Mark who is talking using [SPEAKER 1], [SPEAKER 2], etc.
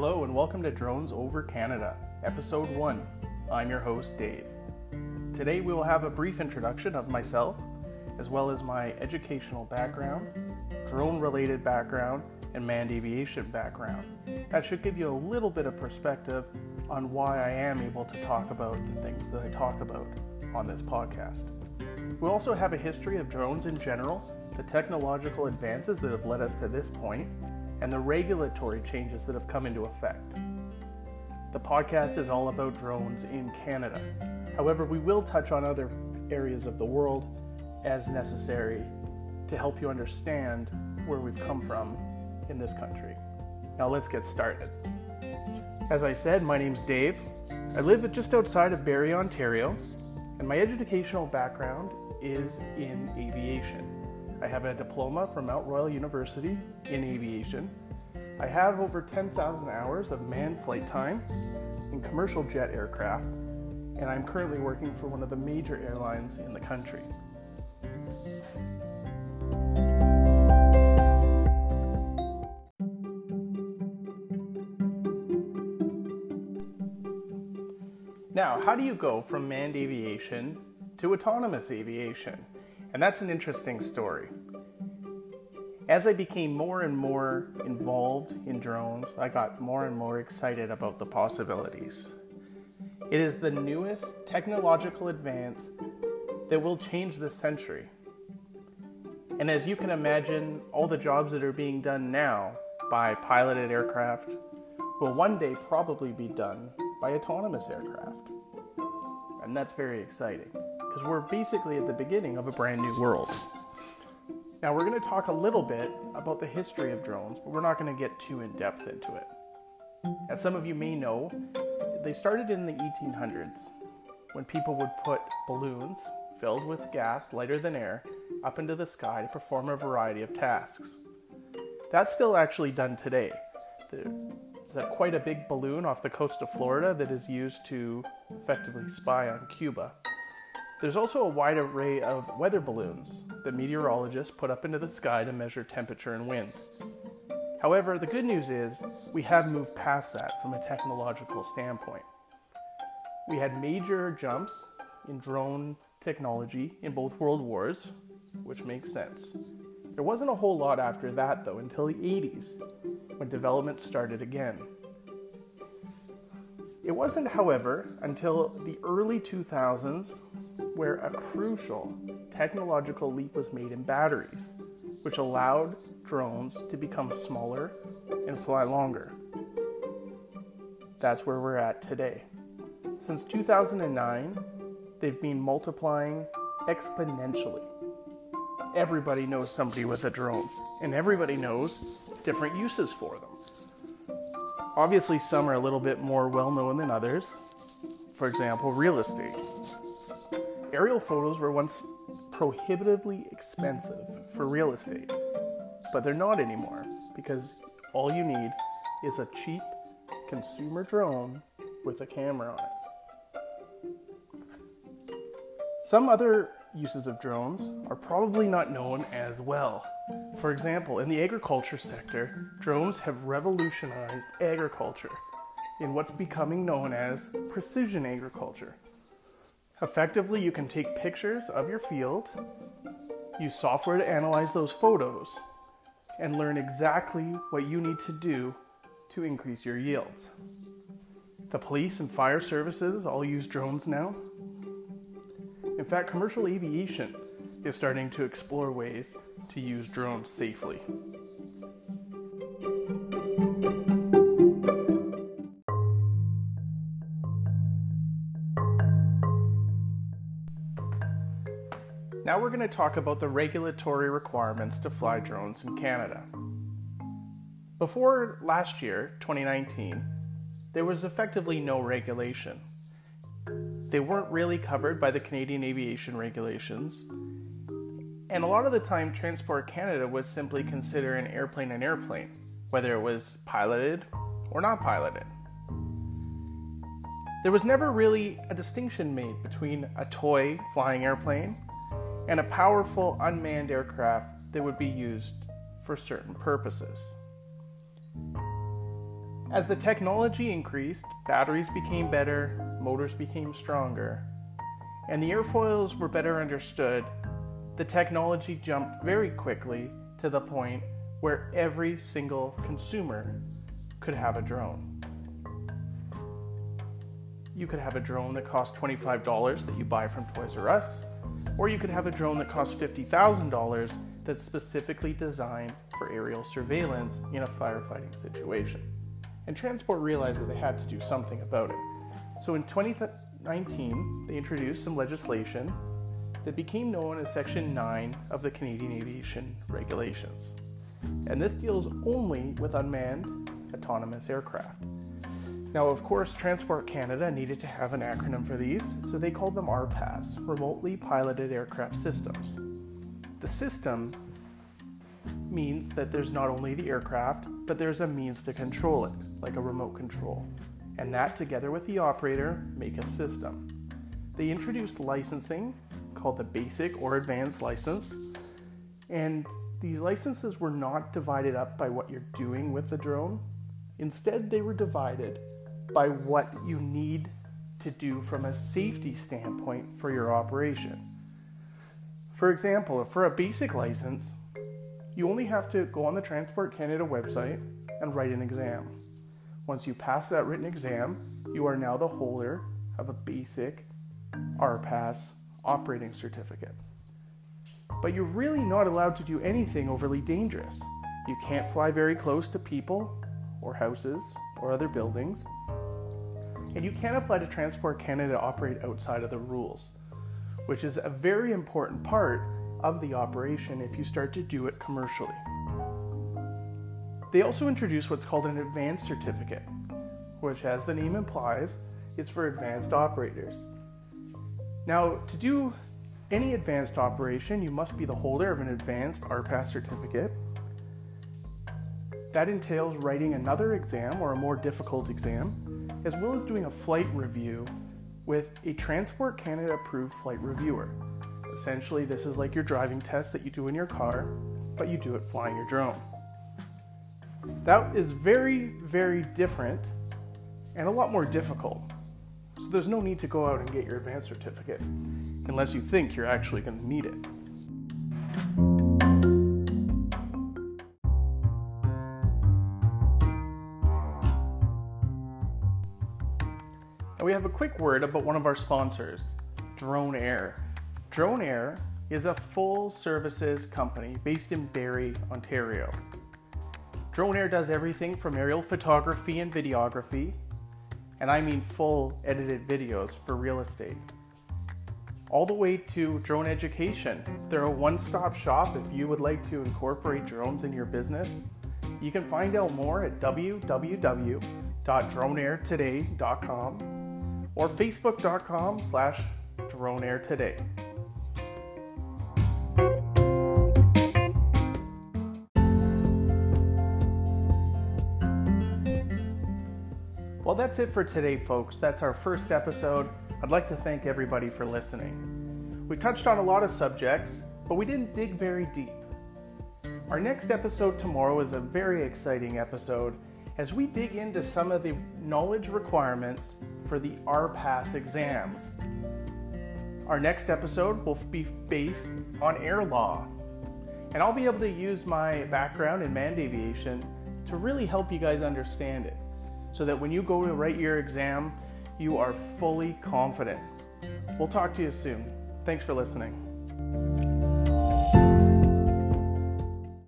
[SPEAKER 1] Hello and welcome to Drones Over Canada, Episode 1. I'm your host, Dave. Today we will have a brief introduction of myself, as well as my educational background, drone related background, and manned aviation background. That should give you a little bit of perspective on why I am able to talk about the things that I talk about on this podcast. We also have a history of drones in general, the technological advances that have led us to this point, and the regulatory changes that have come into effect. The podcast is all about drones in Canada. However, we will touch on other areas of the world as necessary to help you understand where we've come from in this country. Now, let's get started. As I said, my name's Dave. I live just outside of Barrie, Ontario, and my educational background is in aviation. I have a diploma from Mount Royal University in aviation. I have over 10,000 hours of manned flight time in commercial jet aircraft, and I'm currently working for one of the major airlines in the country. Now, how do you go from manned aviation to autonomous aviation? And that's an interesting story. As I became more and more involved in drones, I got more and more excited about the possibilities. It is the newest technological advance that will change this century. And as you can imagine, all the jobs that are being done now by piloted aircraft will one day probably be done by autonomous aircraft. And that's very exciting because we're basically at the beginning of a brand new world. Now, we're going to talk a little bit about the history of drones, but we're not going to get too in depth into it. As some of you may know, they started in the 1800s when people would put balloons filled with gas lighter than air up into the sky to perform a variety of tasks. That's still actually done today. There's a, quite a big balloon off the coast of Florida that is used to effectively spy on Cuba. There's also a wide array of weather balloons that meteorologists put up into the sky to measure temperature and wind. However, the good news is we have moved past that from a technological standpoint. We had major jumps in drone technology in both world wars, which makes sense. There wasn't a whole lot after that, though, until the 80s, when development started again. It wasn't, however, until the early 2000s where a crucial technological leap was made in batteries, which allowed drones to become smaller and fly longer. That's where we're at today. Since 2009, they've been multiplying exponentially. Everybody knows somebody with a drone, and everybody knows different uses for them. Obviously, some are a little bit more well known than others. For example, real estate. Aerial photos were once prohibitively expensive for real estate, but they're not anymore because all you need is a cheap consumer drone with a camera on it. Some other uses of drones are probably not known as well. For example, in the agriculture sector, drones have revolutionized agriculture in what's becoming known as precision agriculture. Effectively, you can take pictures of your field, use software to analyze those photos, and learn exactly what you need to do to increase your yields. The police and fire services all use drones now. In fact, commercial aviation is starting to explore ways to use drones safely. We're going to talk about the regulatory requirements to fly drones in Canada. Before last year, 2019, there was effectively no regulation. They weren't really covered by the Canadian aviation regulations, and a lot of the time, Transport Canada would simply consider an airplane an airplane, whether it was piloted or not piloted. There was never really a distinction made between a toy flying airplane and a powerful unmanned aircraft that would be used for certain purposes. As the technology increased, batteries became better, motors became stronger, and the airfoils were better understood, the technology jumped very quickly to the point where every single consumer could have a drone. You could have a drone that costs $25 that you buy from Toys R Us, or you could have a drone that costs $50,000 that's specifically designed for aerial surveillance in a firefighting situation. And Transport realized that they had to do something about it. So in 2019, they introduced some legislation that became known as Section 9 of the Canadian Aviation Regulations. And this deals only with unmanned autonomous aircraft. Now, of course, Transport Canada needed to have an acronym for these, so they called them RPAS, Remotely Piloted Aircraft Systems. The system means that there's not only the aircraft, but there's a means to control it, like a remote control. And that, together with the operator, make a system. They introduced licensing called the basic or advanced license, and these licenses were not divided up by what you're doing with the drone. Instead, they were divided by what you need to do from a safety standpoint for your operation. For example, for a basic license, you only have to go on the Transport Canada website and write an exam. Once you pass that written exam, you are now the holder of a basic RPAS operating certificate. But you're really not allowed to do anything overly dangerous. You can't fly very close to people or houses or other buildings. And you can't apply to Transport Canada to operate outside of the rules which is a very important part of the operation if you start to do it commercially. They also introduce what's called an advanced certificate, which, as the name implies, is for advanced operators. Now, to do any advanced operation, you must be the holder of an advanced RPAS certificate. That entails writing another exam or a more difficult exam, as well as doing a flight review with a Transport Canada approved flight reviewer. Essentially, this is like your driving test that you do in your car, but you do it flying your drone. That is very, very different and a lot more difficult. So there's no need to go out and get your advanced certificate unless you think you're actually going to need it. And we have a quick word about one of our sponsors, Drone Air. Drone Air is a full services company based in Barrie, Ontario. Drone Air does everything from aerial photography and videography, and I mean full edited videos for real estate, all the way to drone education. They're a one stop shop if you would like to incorporate drones in your business. You can find out more at www.droneairtoday.com or facebook.com slash droneairtoday. Well, that's it for today, folks. That's our first episode. I'd like to thank everybody for listening. We touched on a lot of subjects, but we didn't dig very deep. Our next episode tomorrow is a very exciting episode as we dig into some of the knowledge requirements for the RPAS exams. Our next episode will be based on air law, and I'll be able to use my background in manned aviation to really help you guys understand it so that when you go to write your exam, you are fully confident. We'll talk to you soon. Thanks for listening.